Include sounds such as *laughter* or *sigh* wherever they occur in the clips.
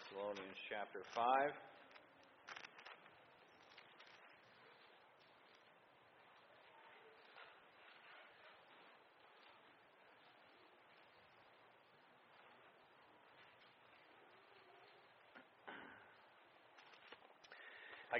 Thessalonians chapter 5.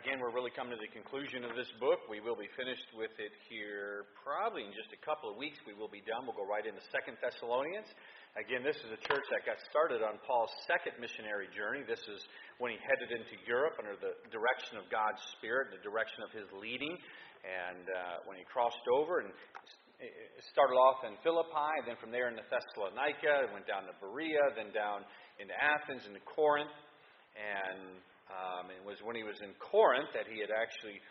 Again, we're really coming to the conclusion of this book. We will be finished with it here probably in just a couple of weeks. We will be done. We'll go right into Second Thessalonians. Again, this is a church that got started on Paul's second missionary journey. This is when he headed into Europe under the direction of God's Spirit, the direction of his leading. And uh, when he crossed over and started off in Philippi, then from there into Thessalonica, went down to Berea, then down into Athens, into Corinth. And um, it was when he was in Corinth that he had actually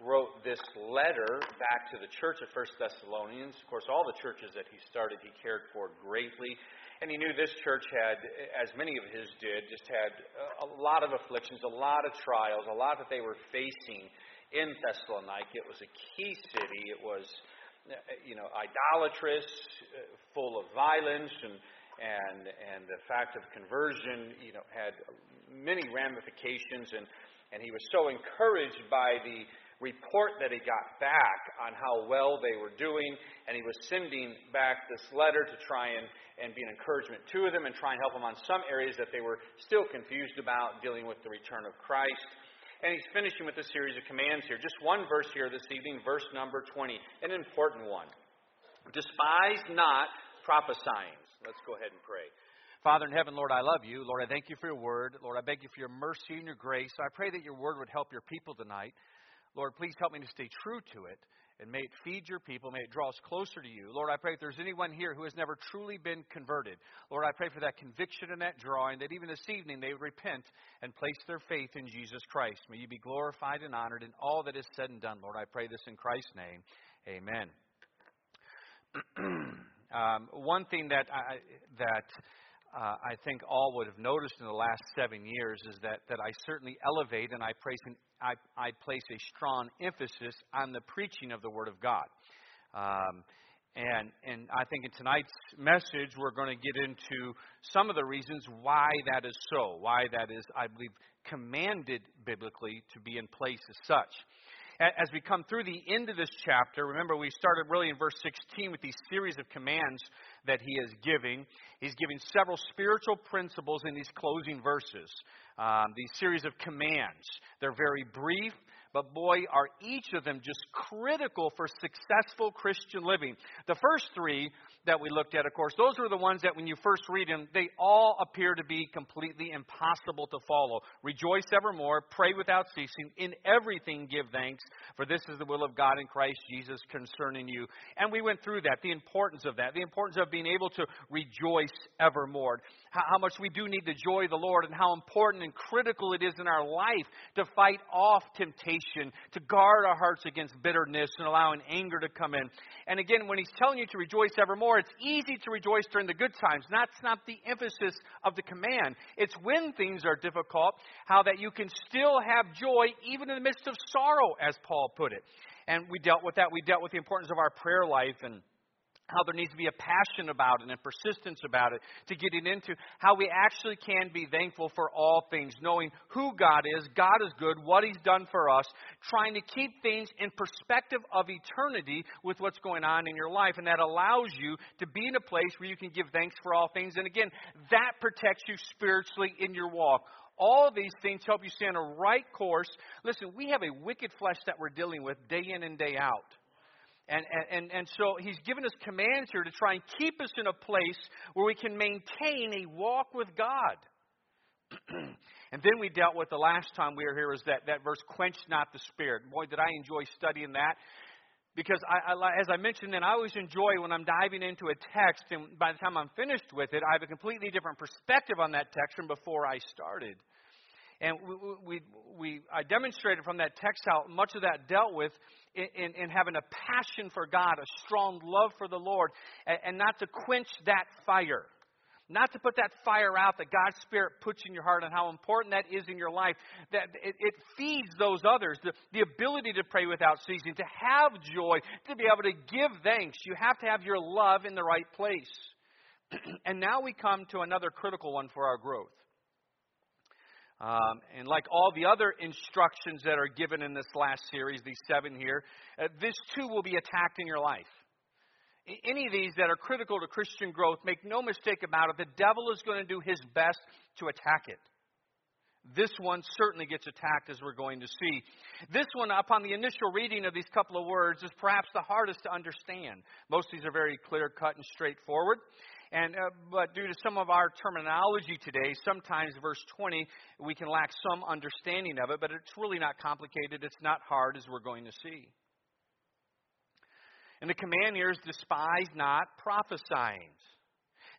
wrote this letter back to the church of First Thessalonians. Of course, all the churches that he started, he cared for greatly. And he knew this church had, as many of his did, just had a lot of afflictions, a lot of trials, a lot that they were facing in Thessalonica. It was a key city. It was, you know, idolatrous, full of violence, and and and the fact of conversion, you know, had many ramifications, and, and he was so encouraged by the report that he got back on how well they were doing, and he was sending back this letter to try and, and be an encouragement to them and try and help them on some areas that they were still confused about dealing with the return of Christ. And he's finishing with a series of commands here. Just one verse here this evening, verse number 20, an important one. Despise not prophesying. Let's go ahead and pray. Father in heaven, Lord, I love you. Lord, I thank you for your word. Lord, I beg you for your mercy and your grace. I pray that your word would help your people tonight. Lord, please help me to stay true to it and may it feed your people. May it draw us closer to you. Lord, I pray if there's anyone here who has never truly been converted, Lord, I pray for that conviction and that drawing, that even this evening they would repent and place their faith in Jesus Christ. May you be glorified and honored in all that is said and done, Lord. I pray this in Christ's name. Amen. *clears throat* um, one thing that I, that uh, I think all would have noticed in the last seven years is that, that I certainly elevate and I place, an, I, I place a strong emphasis on the preaching of the Word of God. Um, and, and I think in tonight's message, we're going to get into some of the reasons why that is so, why that is, I believe, commanded biblically to be in place as such as we come through the end of this chapter, remember we started really in verse 16 with these series of commands that he is giving. He's giving several spiritual principles in these closing verses. Um, these series of commands. They're very brief, but boy, are each of them just critical for successful Christian living. The first three that we looked at, of course, those were the ones that when you first read them, they all appear to be completely impossible to follow. Rejoice evermore, pray without ceasing, in everything give thanks, for this is the will of God in Christ Jesus concerning you. And we went through that, the importance of that, the importance of being able to rejoice evermore, how, much we do need the joy of the Lord, and how important and critical it is in our life to fight off temptation, to guard our hearts against bitterness and allowing anger to come in. And again, when he's telling you to rejoice evermore, it's easy to rejoice during the good times. That's not the emphasis of the command. It's when things are difficult, how that you can still have joy even in the midst of sorrow, as Paul put it. And we dealt with that. We dealt with the importance of our prayer life and how there needs to be a passion about it and persistence about it to getting into how we actually can be thankful for all things, knowing who God is, God is good, what He's done for us, trying to keep things in perspective of eternity with what's going on in your life. And that allows you to be in a place where you can give thanks for all things. And again, that protects you spiritually in your walk. All of these things help you stay on a right course. Listen, we have a wicked flesh that we're dealing with day in and day out. And, and, and so he's given us commands here to try and keep us in a place where we can maintain a walk with God. *clears throat* and then we dealt with the last time we were here is that, that verse, quench not the spirit. Boy, did I enjoy studying that. Because I, I, as I mentioned then, I always enjoy when I'm diving into a text, and by the time I'm finished with it, I have a completely different perspective on that text from before I started. And we, we, we, I demonstrated from that text how much of that dealt with in, in, in having a passion for God, a strong love for the Lord, and, and not to quench that fire. Not to put that fire out that God's Spirit puts in your heart and how important that is in your life. That it, it feeds those others. The, the ability to pray without ceasing, to have joy, to be able to give thanks. You have to have your love in the right place. *clears throat* and now we come to another critical one for our growth. Um, and like all the other instructions that are given in this last series, these seven here, uh, this too will be attacked in your life. Any of these that are critical to Christian growth, make no mistake about it, the devil is going to do his best to attack it. This one certainly gets attacked, as we're going to see. This one, upon the initial reading of these couple of words, is perhaps the hardest to understand. Most of these are very clear cut and straightforward. And, uh, but due to some of our terminology today, sometimes verse 20, we can lack some understanding of it, but it's really not complicated. It's not hard, as we're going to see. And the command here is despise not prophesying.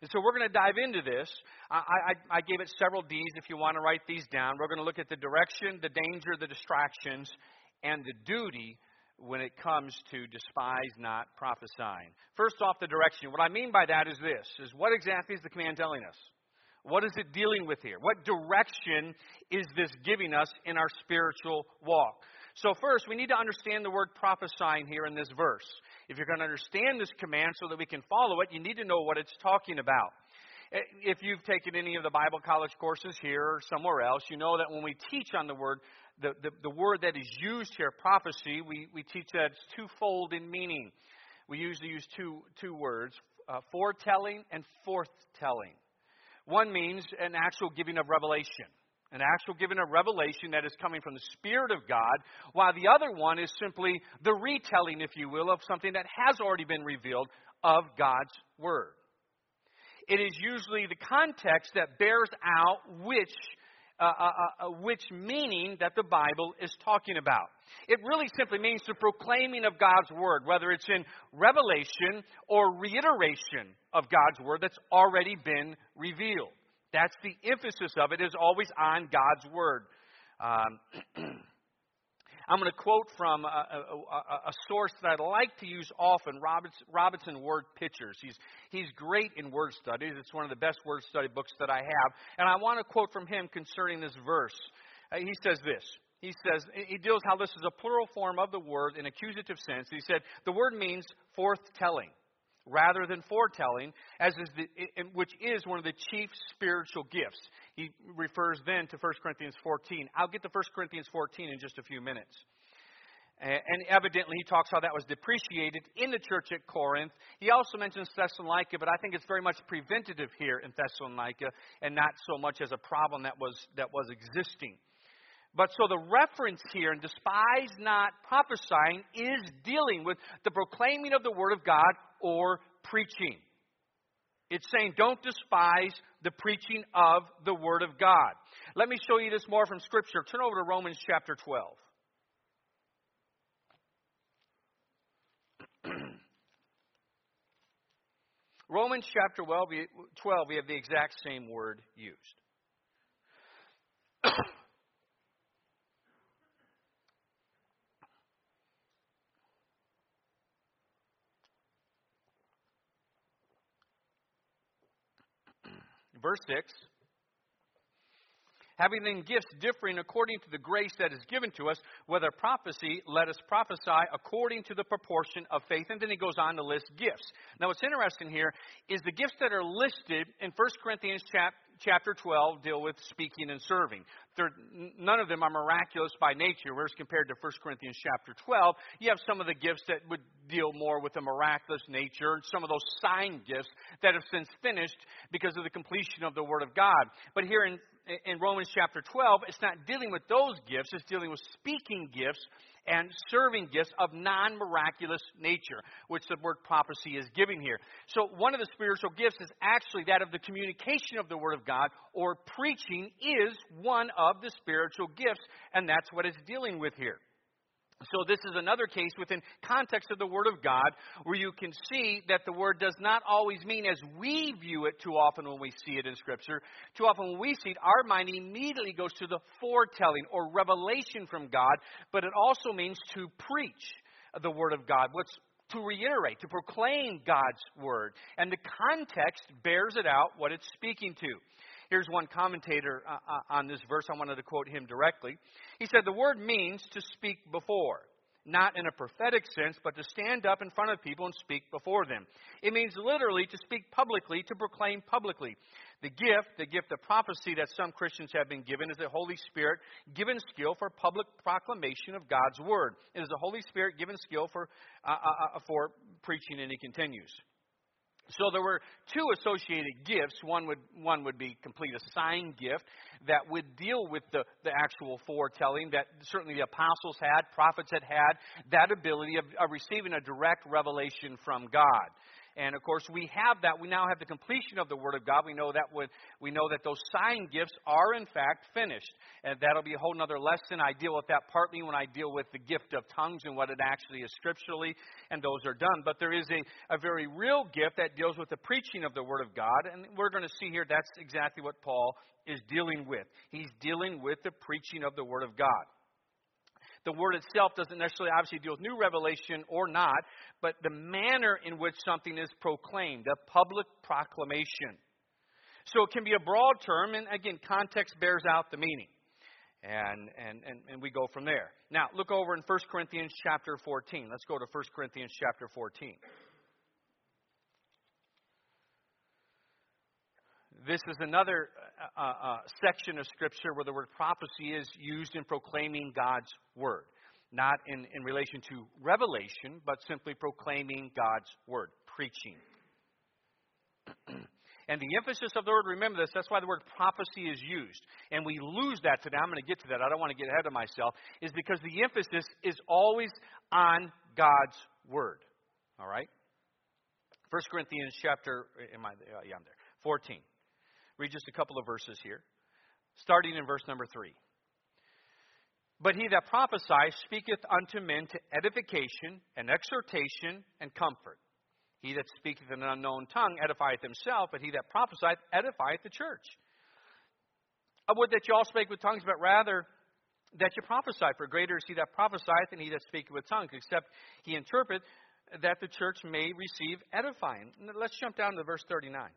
And so we're going to dive into this. I, I, I, gave it several D's if you want to write these down. We're going to look at the direction, the danger, the distractions, and the duty when it comes to despise not prophesying. First off, the direction. What I mean by that is this is what exactly is the command telling us? What is it dealing with here? What direction is this giving us in our spiritual walk? So, first, we need to understand the word prophesying here in this verse. If you're going to understand this command so that we can follow it, you need to know what it's talking about. Eh, if you've taken any of the Bible college courses here or somewhere else, you know that when we teach on the word the, the, the word that is used here, prophecy, we, we teach that it's twofold in meaning. We usually use two, two words, uh, foretelling and forthtelling. One means an actual giving of revelation, an actual giving of revelation that is coming from the Spirit of God, while the other one is simply the retelling, if you will, of something that has already been revealed of God's Word. It is usually the context that bears out which uh, uh, uh, uh, which meaning that the Bible is talking about. It really simply means the proclaiming of God's Word, whether it's in revelation or reiteration of God's Word that's already been revealed. That's the emphasis of it, is always on God's Word. Um, *clears throat* I'm going to quote from a, a, a, source that I like to use often, Robinson, Robinson Word Pictures. He's, he's great in word studies. It's one of the best word study books that I have. And I want to quote from him concerning this verse. Uh, he says this. He says, he deals how this is a plural form of the word in accusative sense. He said, the word means forthtelling rather than foretelling, as is the, which is one of the chief spiritual gifts. He refers then to 1 Corinthians 14. I'll get to 1 Corinthians 14 in just a few minutes. And evidently, he talks how that was depreciated in the church at Corinth. He also mentions Thessalonica, but I think it's very much preventative here in Thessalonica and not so much as a problem that was, that was existing. But so the reference here, and despise not prophesying, is dealing with the proclaiming of the Word of God or preaching. It's saying don't despise the preaching of the Word of God. Let me show you this more from Scripture. Turn over to Romans chapter 12. *clears throat* Romans chapter 12, we have the exact same word used. Verse 6 Having then gifts differing according to the grace that is given to us, whether prophecy, let us prophesy according to the proportion of faith. And then he goes on to list gifts. Now, what's interesting here is the gifts that are listed in 1 Corinthians chapter chapter 12 deal with speaking and serving. none of them are miraculous by nature, whereas compared to 1 Corinthians chapter 12, you have some of the gifts that would deal more with a miraculous nature, and some of those sign gifts that have since finished because of the completion of the Word of God. But here in, in Romans chapter 12, it's not dealing with those gifts, it's dealing with speaking gifts and serving gifts of non miraculous nature, which the word prophecy is giving here. So, one of the spiritual gifts is actually that of the communication of the Word of God, or preaching is one of the spiritual gifts, and that's what it's dealing with here. So, this is another case within context of the Word of God where you can see that the Word does not always mean as we view it too often when we see it in Scripture. Too often when we see it, our mind immediately goes to the foretelling or revelation from God, but it also means to preach the Word of God. What's to reiterate, to proclaim God's Word. And the context bears it out what it's speaking to. Here's one commentator uh, uh, on this verse. I wanted to quote him directly. He said, The word means to speak before, not in a prophetic sense, but to stand up in front of people and speak before them. It means literally to speak publicly, to proclaim publicly. The gift, the gift of prophecy that some Christians have been given, is the Holy Spirit given skill for public proclamation of God's word. It is the Holy Spirit given skill for uh, uh, uh for preaching, and he continues. So there were two associated gifts. One would one would be complete a sign gift that would deal with the, the actual foretelling that certainly the apostles had, prophets had had, that ability of, of receiving a direct revelation from God. And of course, we have that. We now have the completion of the Word of God. We know that when, we know that those sign gifts are in fact finished, and that'll be a whole other lesson. I deal with that partly when I deal with the gift of tongues and what it actually is scripturally, and those are done. But there is a, a very real gift that deals with the preaching of the Word of God, and we're going to see here that's exactly what Paul is dealing with. He's dealing with the preaching of the Word of God. The word itself doesn't necessarily obviously deal with new revelation or not, but the manner in which something is proclaimed, a public proclamation. So it can be a broad term, and again, context bears out the meaning. And, and, and, and we go from there. Now, look over in 1 Corinthians chapter 14. Let's go to 1 Corinthians chapter 14. This is another uh, uh, uh, section of Scripture where the word prophecy is used in proclaiming God's word. Not in, in relation to revelation, but simply proclaiming God's word, preaching. *clears throat* and the emphasis of the word, remember this, that's why the word prophecy is used. And we lose that today. I'm going to get to that. I don't want to get ahead of myself. Is because the emphasis is always on God's word. All right? 1 Corinthians chapter, am I, yeah, I'm there. 14 read just a couple of verses here, starting in verse number 3. But he that prophesies speaketh unto men to edification and exhortation and comfort. He that speaketh in an unknown tongue edifieth himself, but he that prophesieth edifieth the church. I would that you all spake with tongues, but rather that you prophesy. For greater is he that prophesieth than he that speaketh with tongues, except he interpret, that the church may receive edifying. Let's jump down to verse 39.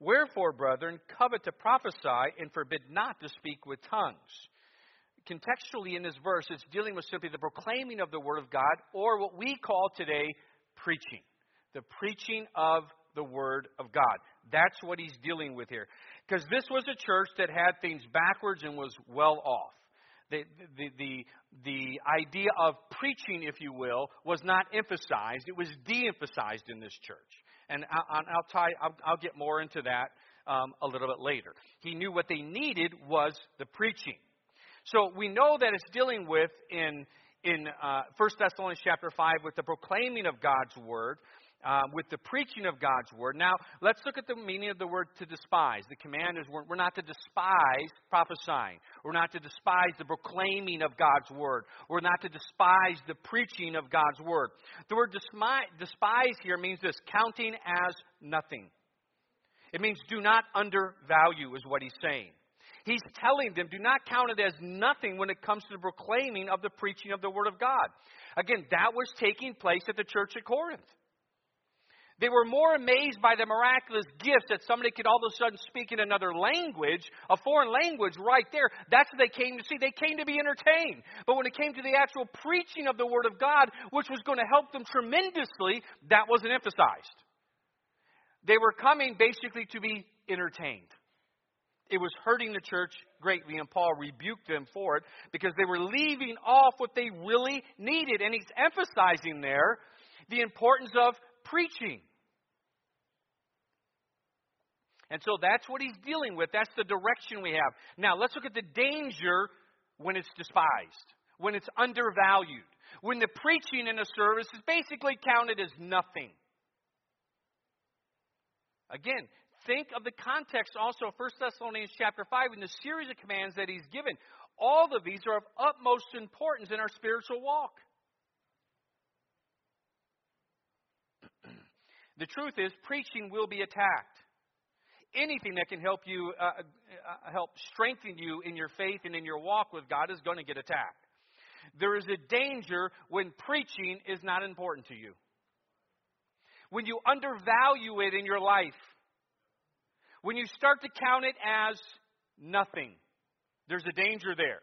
Wherefore, brethren, covet to prophesy and forbid not to speak with tongues. Contextually, in this verse, it's dealing with simply the proclaiming of the Word of God, or what we call today preaching. The preaching of the Word of God. That's what he's dealing with here. Because this was a church that had things backwards and was well off. The, the, the, the idea of preaching, if you will, was not emphasized, it was de emphasized in this church and I'll, I'll, tie, I'll, I'll get more into that um, a little bit later. He knew what they needed was the preaching. So we know that it's dealing with in in uh, 1 Thessalonians chapter 5 with the proclaiming of God's word, uh, with the preaching of God's word. Now, let's look at the meaning of the word to despise. The command is we're, we're not to despise prophesying. We're not to despise the proclaiming of God's word. We're not to despise the preaching of God's word. The word despise here means this counting as nothing. It means do not undervalue, is what he's saying. He's telling them, do not count it as nothing when it comes to the proclaiming of the preaching of the Word of God. Again, that was taking place at the church at Corinth. They were more amazed by the miraculous gifts that somebody could all of a sudden speak in another language, a foreign language right there. That's what they came to see. They came to be entertained. But when it came to the actual preaching of the Word of God, which was going to help them tremendously, that wasn't emphasized. They were coming basically to be entertained. It was hurting the church greatly, and Paul rebuked them for it because they were leaving off what they really needed. And he's emphasizing there the importance of preaching. And so that's what he's dealing with. That's the direction we have. Now, let's look at the danger when it's despised, when it's undervalued, when the preaching in a service is basically counted as nothing. Again, think of the context also of 1 Thessalonians chapter 5 in the series of commands that he's given. All of these are of utmost importance in our spiritual walk. *clears throat* the truth is, preaching will be attacked anything that can help you uh, uh, help strengthen you in your faith and in your walk with God is going to get attacked. There is a danger when preaching is not important to you. When you undervalue it in your life. When you start to count it as nothing. There's a danger there.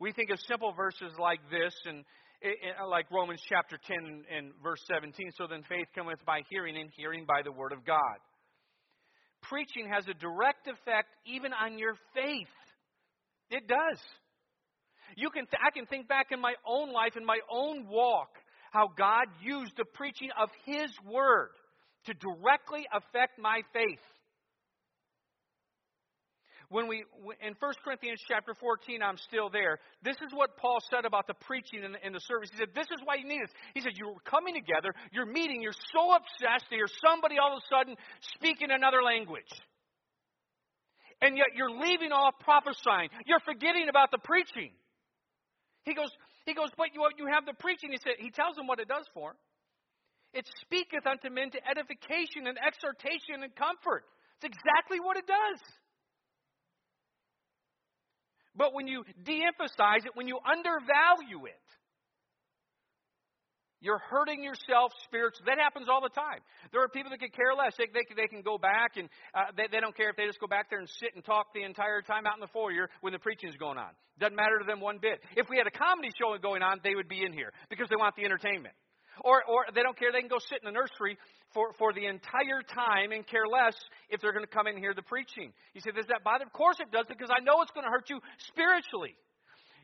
We think of simple verses like this and it, it, like Romans chapter 10 and, and verse 17. So then faith cometh by hearing, and hearing by the word of God. Preaching has a direct effect even on your faith. It does. You can th- I can think back in my own life, in my own walk, how God used the preaching of His Word to directly affect my faith when we in 1 Corinthians chapter 14, I'm still there. This is what Paul said about the preaching in the, in the service. He said, "This is why you need this." He said, "You're coming together, you're meeting, you're so obsessed to hear somebody all of a sudden speaking another language, and yet you're leaving off prophesying. You're forgetting about the preaching." He goes, he goes, but you, you have the preaching. He said, he tells them what it does for. It speaketh unto men to edification and exhortation and comfort. It's exactly what it does. But when you de emphasize it, when you undervalue it, you're hurting yourself spiritually. That happens all the time. There are people that could care less. They, they, they can go back and uh, they, they don't care if they just go back there and sit and talk the entire time out in the foyer when the preaching is going on. Doesn't matter to them one bit. If we had a comedy show going on, they would be in here because they want the entertainment. Or, or they don't care. They can go sit in the nursery for, for the entire time and care less if they're going to come in and hear the preaching. You say, does that bother? Of course it does because I know it's going to hurt you spiritually.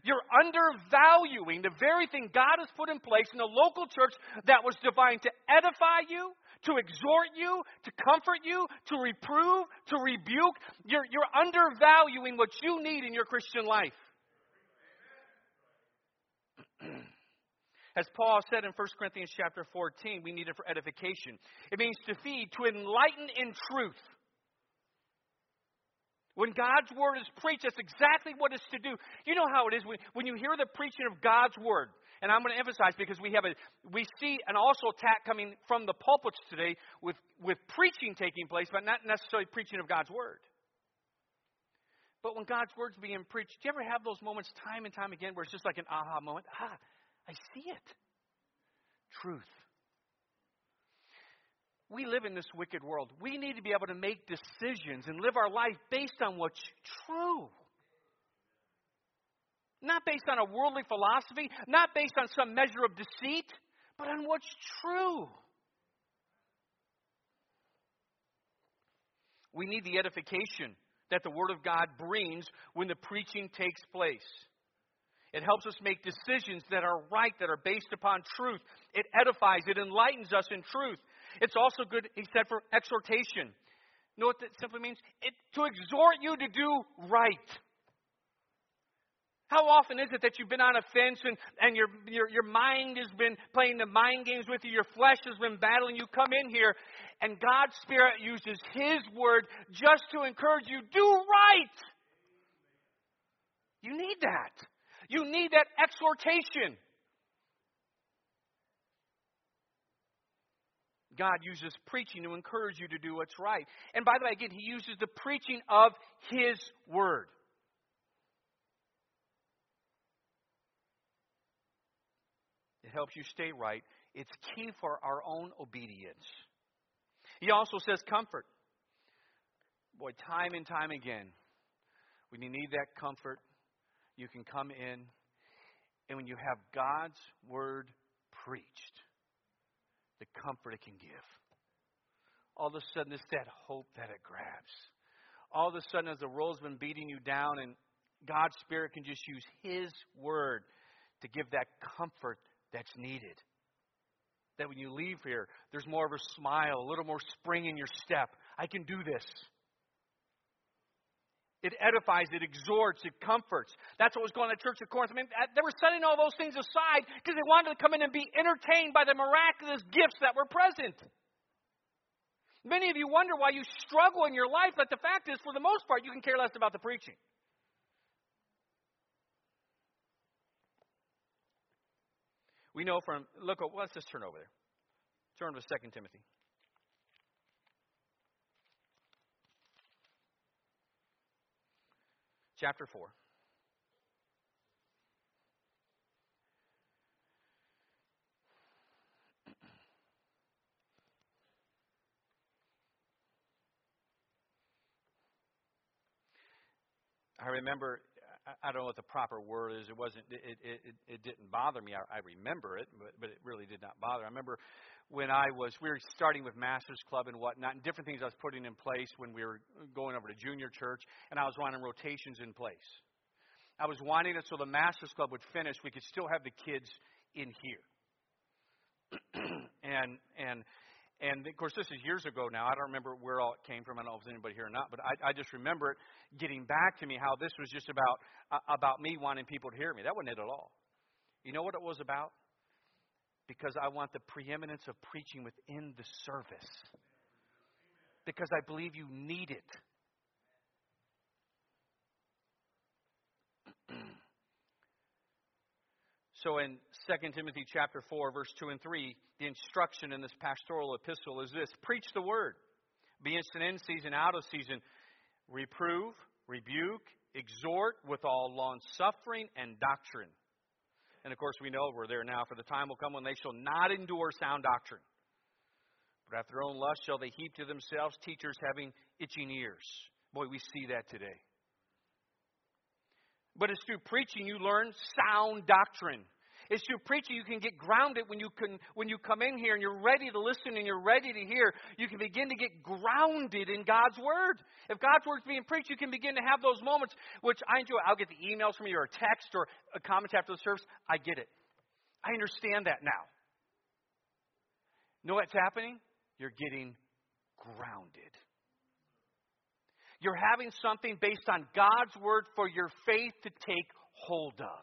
You're undervaluing the very thing God has put in place in the local church that was designed to edify you, to exhort you, to comfort you, to reprove, to rebuke. You're, you're undervaluing what you need in your Christian life. *clears throat* As Paul said in 1 Corinthians chapter 14, we need it for edification. It means to feed, to enlighten in truth. When God's word is preached, that's exactly what it's to do. You know how it is when, when you hear the preaching of God's word, and I'm going to emphasize because we have a we see an also attack coming from the pulpits today with, with preaching taking place, but not necessarily preaching of God's word. But when God's word's being preached, do you ever have those moments time and time again where it's just like an aha moment? Ah, I see it. Truth. We live in this wicked world. We need to be able to make decisions and live our life based on what's true. Not based on a worldly philosophy, not based on some measure of deceit, but on what's true. We need the edification that the Word of God brings when the preaching takes place. It helps us make decisions that are right, that are based upon truth. It edifies, it enlightens us in truth. It's also good, he said, for exhortation. You know what that simply means? It, to exhort you to do right. How often is it that you've been on a fence and, and your, your, your mind has been playing the mind games with you, your flesh has been battling, you come in here, and God's Spirit uses His Word just to encourage you, do right. You need that. You need that exhortation. God uses preaching to encourage you to do what's right. And by the way, again, He uses the preaching of His Word. It helps you stay right. It's key for our own obedience. He also says comfort. Boy, time and time again, when you need that comfort, you can come in, and when you have God's word preached, the comfort it can give. All of a sudden, it's that hope that it grabs. All of a sudden, as the world's been beating you down, and God's Spirit can just use His word to give that comfort that's needed. That when you leave here, there's more of a smile, a little more spring in your step. I can do this. It edifies, it exhorts, it comforts. That's what was going on at church of Corinth. I mean, they were setting all those things aside because they wanted to come in and be entertained by the miraculous gifts that were present. Many of you wonder why you struggle in your life, but the fact is, for the most part, you can care less about the preaching. We know from, look, oh, let's just turn over there. Turn to 2 Timothy. Chapter 4. I remember I don't know what the proper word is. It wasn't. It it it, it didn't bother me. I, I remember it, but but it really did not bother. I remember when I was we were starting with Masters Club and whatnot, and different things I was putting in place when we were going over to junior church, and I was wanting rotations in place. I was wanting it so the Masters Club would finish. We could still have the kids in here, *clears throat* and and and of course, this is years ago now. I don't remember where all it came from. I don't know if anybody here or not, but I, I just remember it getting back to me how this was just about uh, about me wanting people to hear me. That wasn't it at all. You know what it was about? Because I want the preeminence of preaching within the service. Because I believe you need it. So in 2 Timothy chapter 4 verse 2 and 3, the instruction in this pastoral epistle is this: preach the word. Be instant in season, out of season. Reprove, rebuke, exhort with all long suffering and doctrine. And of course, we know we're there now, for the time will come when they shall not endure sound doctrine. But after their own lust shall they heap to themselves teachers having itching ears. Boy, we see that today. But it's through preaching you learn sound doctrine. It's through preaching you can get grounded when you can when you come in here and you're ready to listen and you're ready to hear. You can begin to get grounded in God's word. If God's word's being preached, you can begin to have those moments which I enjoy. I'll get the emails from you or a text or a comment after the service. I get it. I understand that now. Know what's happening? You're getting grounded. You're having something based on God's word for your faith to take hold of.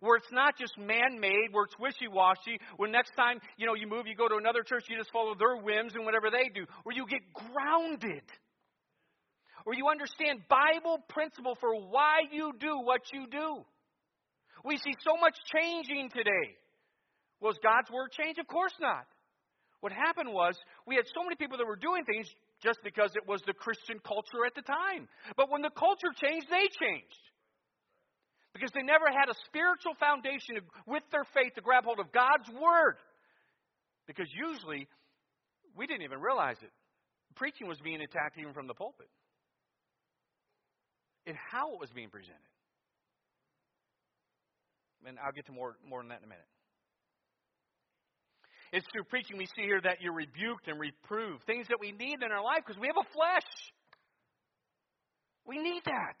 Where it's not just man made, where it's wishy washy, where next time you know you move, you go to another church, you just follow their whims and whatever they do, where you get grounded. Where you understand Bible principle for why you do what you do. We see so much changing today. Was God's word change? Of course not. What happened was we had so many people that were doing things just because it was the Christian culture at the time. But when the culture changed, they changed. Because they never had a spiritual foundation with their faith to grab hold of God's Word. Because usually, we didn't even realize it. Preaching was being attacked even from the pulpit. And how it was being presented. And I'll get to more, more on that in a minute. It's through preaching we see here that you're rebuked and reproved. Things that we need in our life because we have a flesh. We need that.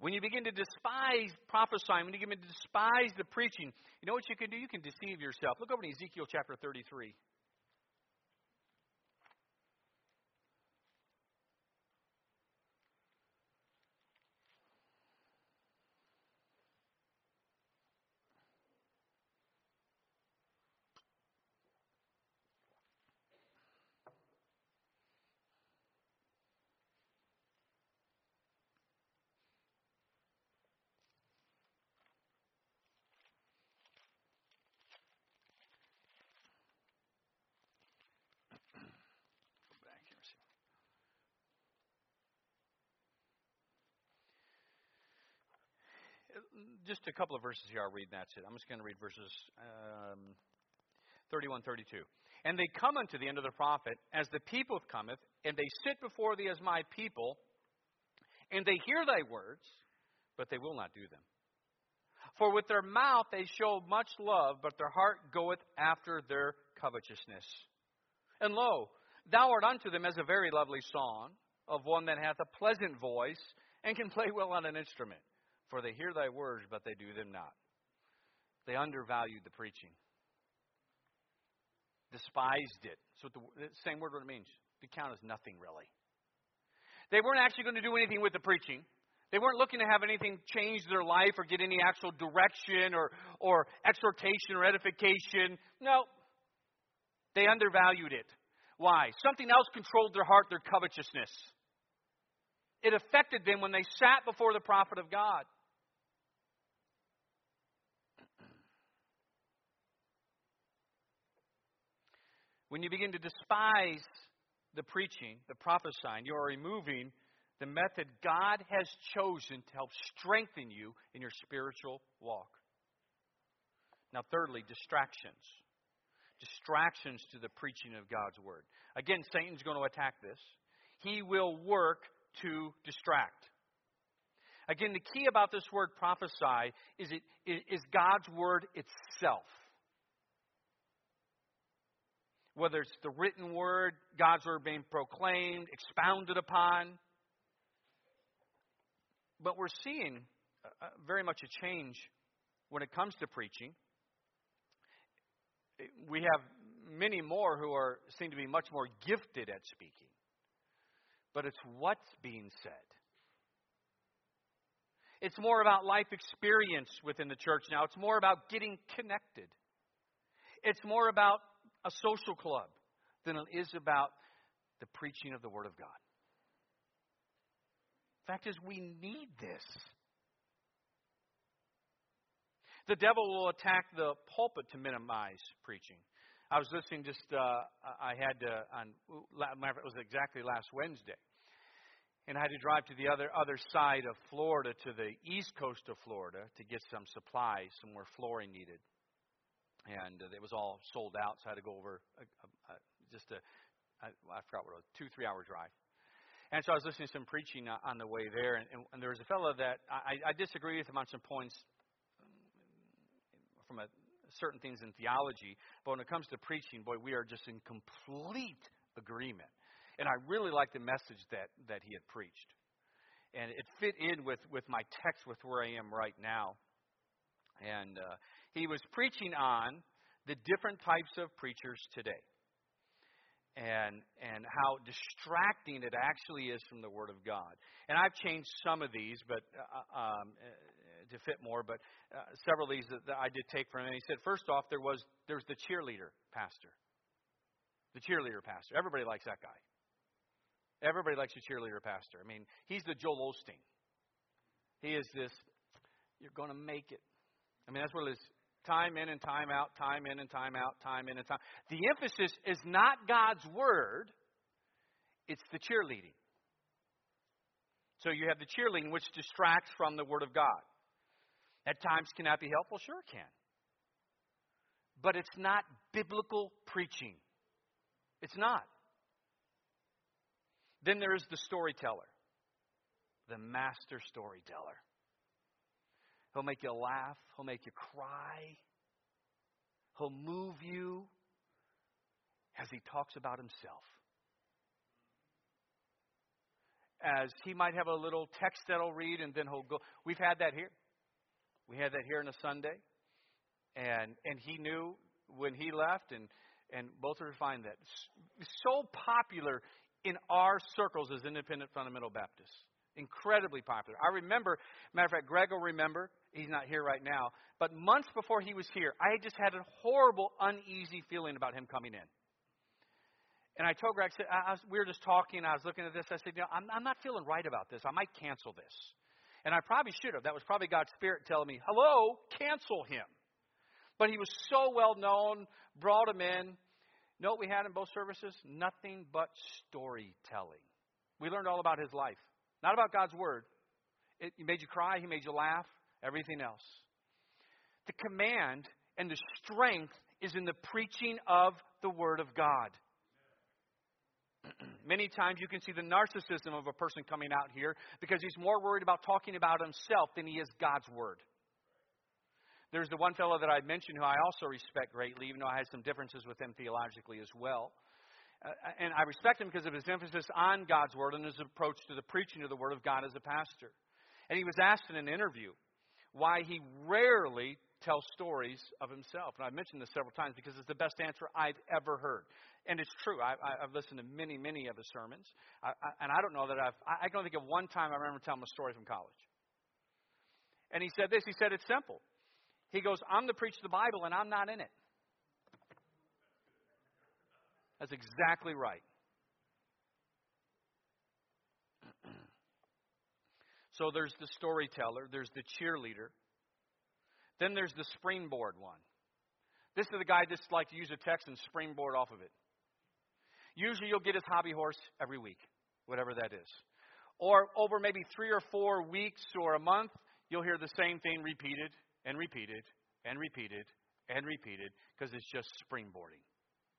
When you begin to despise prophesying, when you begin to despise the preaching, you know what you can do? You can deceive yourself. Look over in Ezekiel chapter 33. Just a couple of verses here I'll read, that's it. I'm just going to read verses um, 31, 32. And they come unto the end of the prophet, as the people cometh, and they sit before thee as my people, and they hear thy words, but they will not do them. For with their mouth they show much love, but their heart goeth after their covetousness. And lo, thou art unto them as a very lovely song of one that hath a pleasant voice and can play well on an instrument. For they hear thy words, but they do them not. They undervalued the preaching, despised it. So the, the same word what it means. To count as nothing really. They weren't actually going to do anything with the preaching. They weren't looking to have anything change their life or get any actual direction or, or exhortation or edification. No. They undervalued it. Why? Something else controlled their heart, their covetousness. It affected them when they sat before the prophet of God. When you begin to despise the preaching, the prophesying, you are removing the method God has chosen to help strengthen you in your spiritual walk. Now, thirdly, distractions. Distractions to the preaching of God's word. Again, Satan's going to attack this. he will work to distract. Again, the key about this word prophesy is it is God's word itself. Whether it's the written word, God's word being proclaimed, expounded upon. But we're seeing very much a change when it comes to preaching. We have many more who are seem to be much more gifted at speaking. But it's what's being said. It's more about life experience within the church now. It's more about getting connected. It's more about a social club than it is about the preaching of the Word of God. Fact is, we need this. The devil will attack the pulpit to minimize preaching. I was listening just, uh, I had to, on, it was exactly last Wednesday and I had to drive to the other other side of Florida to the east coast of Florida to get some supplies, some more flooring needed, and uh, it was all sold out. So I had to go over a, a, a, just a I, I forgot what it was two three hour drive. And so I was listening to some preaching on the way there, and, and, and there was a fellow that I, I disagree with him on some points um, from a, certain things in theology, but when it comes to preaching, boy, we are just in complete agreement. And I really liked the message that, that he had preached. And it fit in with, with my text with where I am right now. And uh, he was preaching on the different types of preachers today and and how distracting it actually is from the Word of God. And I've changed some of these, but uh, um, uh, to fit more. But uh, several of these that, that I did take from him. He said, first off, there was there's the cheerleader pastor, the cheerleader pastor. Everybody likes that guy. Everybody likes a cheerleader pastor. I mean, he's the Joel Osteen. He is this, you're going to make it. I mean, that's what it is. Time in and time out, time in and time out, time in and time. The emphasis is not God's word, it's the cheerleading. So you have the cheerleading, which distracts from the word of God. At times, can that be helpful? Sure, it can. But it's not biblical preaching. It's not. Then there is the storyteller, the master storyteller. He'll make you laugh, he'll make you cry, he'll move you as he talks about himself. As he might have a little text that he'll read and then he'll go. We've had that here. We had that here on a Sunday. And and he knew when he left and and both of us find that so popular in our circles as independent fundamental Baptists. Incredibly popular. I remember, matter of fact, Greg will remember, he's not here right now, but months before he was here, I just had a horrible, uneasy feeling about him coming in. And I told Greg, I said, I was, we were just talking, I was looking at this, I said, you know, I'm, I'm not feeling right about this. I might cancel this. And I probably should have. That was probably God's Spirit telling me, hello, cancel him. But he was so well known, brought him in, Note we had in both services? Nothing but storytelling. We learned all about his life, not about God's word. It, made you cry, he made you laugh, everything else. The command and the strength is in the preaching of the word of God. *clears throat* Many times you can see the narcissism of a person coming out here because he's more worried about talking about himself than he is God's word. There's the one fellow that I mentioned who I also respect greatly, even though I had some differences with him theologically as well. Uh, and I respect him because of his emphasis on God's Word and his approach to the preaching of the Word of God as a pastor. And he was asked in an interview why he rarely tells stories of himself. And I've mentioned this several times because it's the best answer I've ever heard. And it's true. I, have listened to many, many of his sermons. I, I, and I don't know that I've, I, I don't think of one time I remember telling a story from college. And he said this he said, it's simple. He goes, I'm the preacher of the Bible and I'm not in it. That's exactly right. *clears throat* so there's the storyteller, there's the cheerleader, then there's the springboard one. This is the guy that's like to use a text and springboard off of it. Usually you'll get his hobby horse every week, whatever that is. Or over maybe three or four weeks or a month, you'll hear the same thing repeated and repeated and repeated and repeated because it's just springboarding.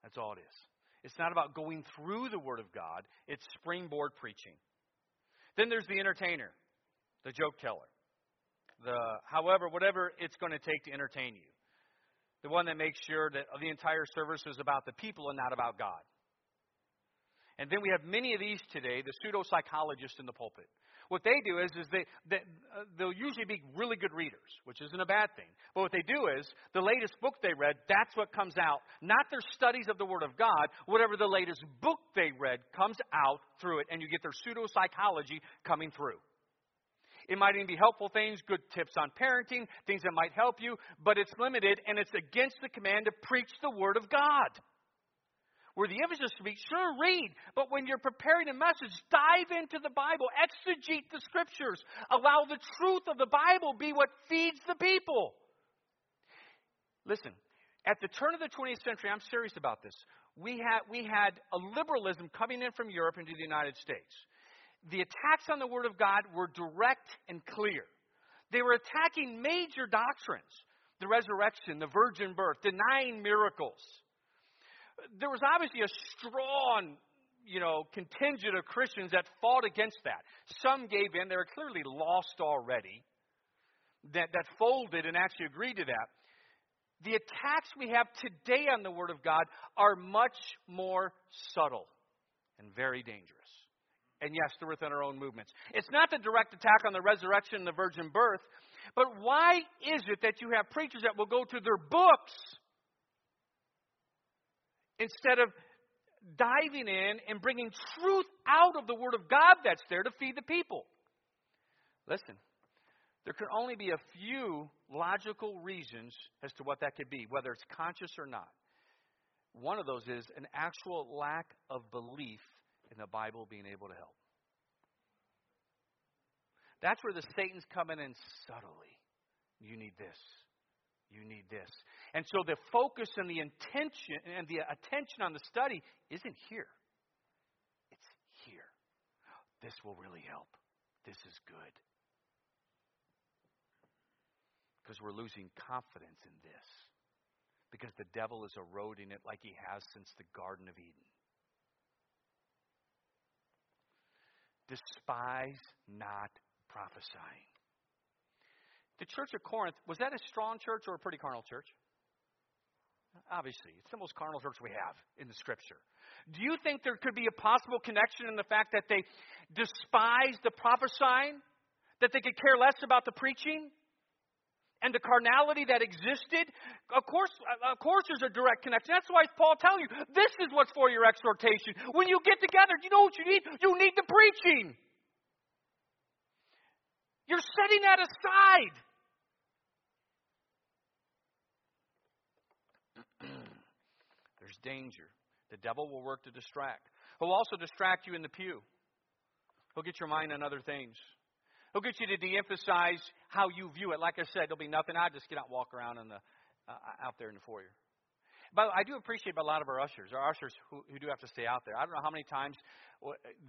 That's all it is. It's not about going through the Word of God, it's springboard preaching. Then there's the entertainer, the joke teller, the however, whatever it's going to take to entertain you. The one that makes sure that the entire service is about the people and not about God. And then we have many of these today, the pseudo psychologists in the pulpit. What they do is, is they, they uh, they'll usually be really good readers, which isn't a bad thing. But what they do is, the latest book they read, that's what comes out. Not their studies of the Word of God. Whatever the latest book they read comes out through it, and you get their pseudo psychology coming through. It might even be helpful things, good tips on parenting, things that might help you, but it's limited and it's against the command to preach the Word of God. Where the emphasis should be, sure, read, but when you're preparing a message, dive into the Bible, exegete the Scriptures, allow the truth of the Bible be what feeds the people. Listen, at the turn of the 20th century, I'm serious about this. We had, we had a liberalism coming in from Europe into the United States the attacks on the Word of God were direct and clear. They were attacking major doctrines the resurrection, the virgin birth, denying miracles. There was obviously a strong you know, contingent of Christians that fought against that. Some gave in. They were clearly lost already, that, that folded and actually agreed to that. The attacks we have today on the Word of God are much more subtle and very dangerous. And yes, they're within our own movements. It's not the direct attack on the resurrection and the virgin birth, but why is it that you have preachers that will go to their books instead of diving in and bringing truth out of the Word of God that's there to feed the people? Listen, there can only be a few logical reasons as to what that could be, whether it's conscious or not. One of those is an actual lack of belief in the Bible being able to help. That's where the Satan's coming in subtly. You need this. You need this. And so the focus and the intention and the attention on the study isn't here. It's here. This will really help. This is good. Because we're losing confidence in this. Because the devil is eroding it like he has since the Garden of Eden. Despise not prophesying. The church of Corinth, was that a strong church or a pretty carnal church? Obviously, it's the most carnal church we have in the scripture. Do you think there could be a possible connection in the fact that they despised the prophesying? That they could care less about the preaching? and the carnality that existed, of course, of course, there's a direct connection. That's why Paul telling you this is what's for your exhortation. When you get together, you know what you need? You need the preaching. You're setting that aside. There's danger. The devil will work to distract. He'll also distract you in the pew. He'll get your mind on other things. He'll get you to de-emphasize how you view it. Like I said, there'll be nothing. I just get out and walk around in the uh, out there in the foyer. But I do appreciate a lot of our ushers, our ushers who, who do have to stay out there. I don't know how many times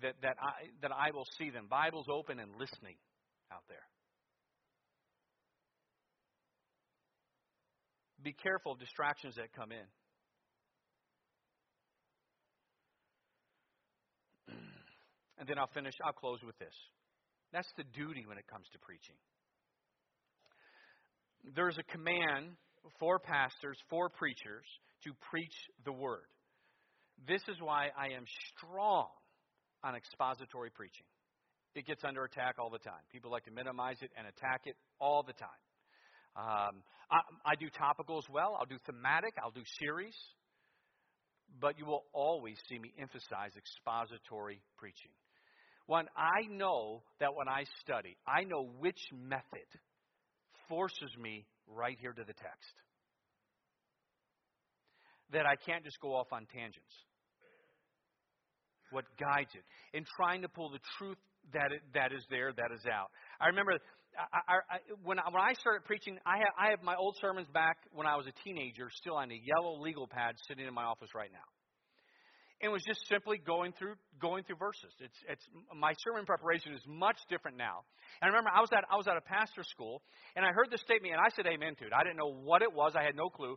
that that I that I will see them, Bibles open and listening out there. Be careful of distractions that come in. And then I'll finish, I'll close with this. That's the duty when it comes to preaching. There's a command for pastors, for preachers, to preach the word. This is why I am strong on expository preaching. It gets under attack all the time. People like to minimize it and attack it all the time. Um, I, I do topical as well. I'll do thematic. I'll do series. But you will always see me emphasize expository preaching. One, I know that when I study, I know which method forces me right here to the text. That I can't just go off on tangents. What guides it. In trying to pull the truth that, it, that is there, that is out. I remember I, I, when, I, when I started preaching, I have, I have my old sermons back when I was a teenager still on a yellow legal pad sitting in my office right now. It was just simply going through going through verses. It's it's my sermon preparation is much different now. And I remember I was at I was at a pastor school and I heard this statement and I said amen to it. I didn't know what it was. I had no clue.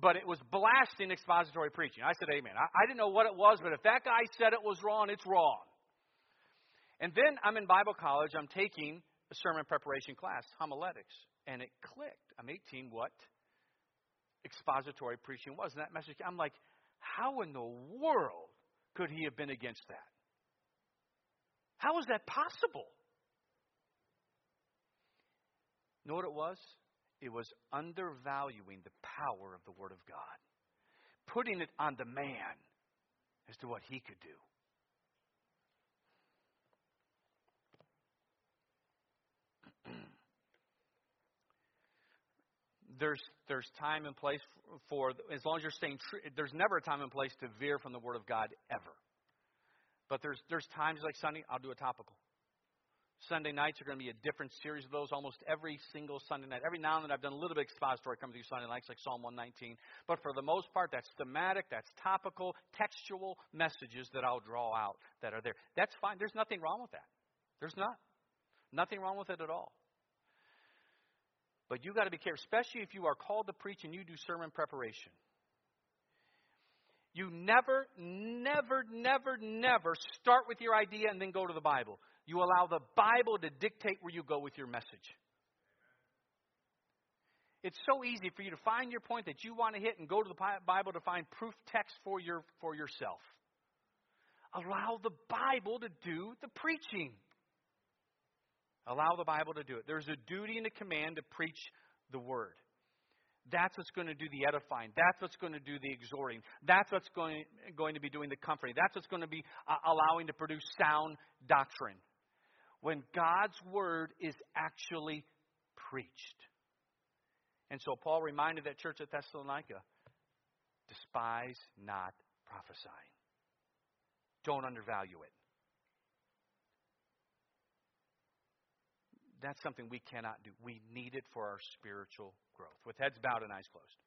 but it was blasting expository preaching. I said, Amen. I, I didn't know what it was, but if that guy said it was wrong, it's wrong. And then I'm in Bible college. I'm taking a sermon preparation class, homiletics, and it clicked. I'm 18. What expository preaching was? And that message, I'm like, how in the world could he have been against that? How is that possible? Know what it was? It was undervaluing the power of the Word of God, putting it on the man as to what he could do. There's there's time and place for as long as you're staying true. There's never a time and place to veer from the Word of God ever. But there's there's times like Sunday, I'll do a topical. Sunday nights are going to be a different series of those almost every single Sunday night. Every now and then I've done a little bit expository coming through Sunday nights, like Psalm 119. But for the most part, that's thematic, that's topical, textual messages that I'll draw out that are there. That's fine. There's nothing wrong with that. There's not. Nothing wrong with it at all. But you got to be careful, especially if you are called to preach and you do sermon preparation. You never, never, never, never start with your idea and then go to the Bible. You allow the Bible to dictate where you go with your message. It's so easy for you to find your point that you want to hit and go to the Bible to find proof text for your for yourself. Allow the Bible to do the preaching. Allow the Bible to do it. There's a duty and a command to preach the word. That's what's going to do the edifying. That's what's going to do the exhorting. That's what's going, going to be doing the comforting. That's what's going to be uh, allowing to produce sound doctrine when God's word is actually preached. And so Paul reminded that church at Thessalonica despise not prophesying, don't undervalue it. That's something we cannot do. We need it for our spiritual growth. With heads bowed and eyes closed.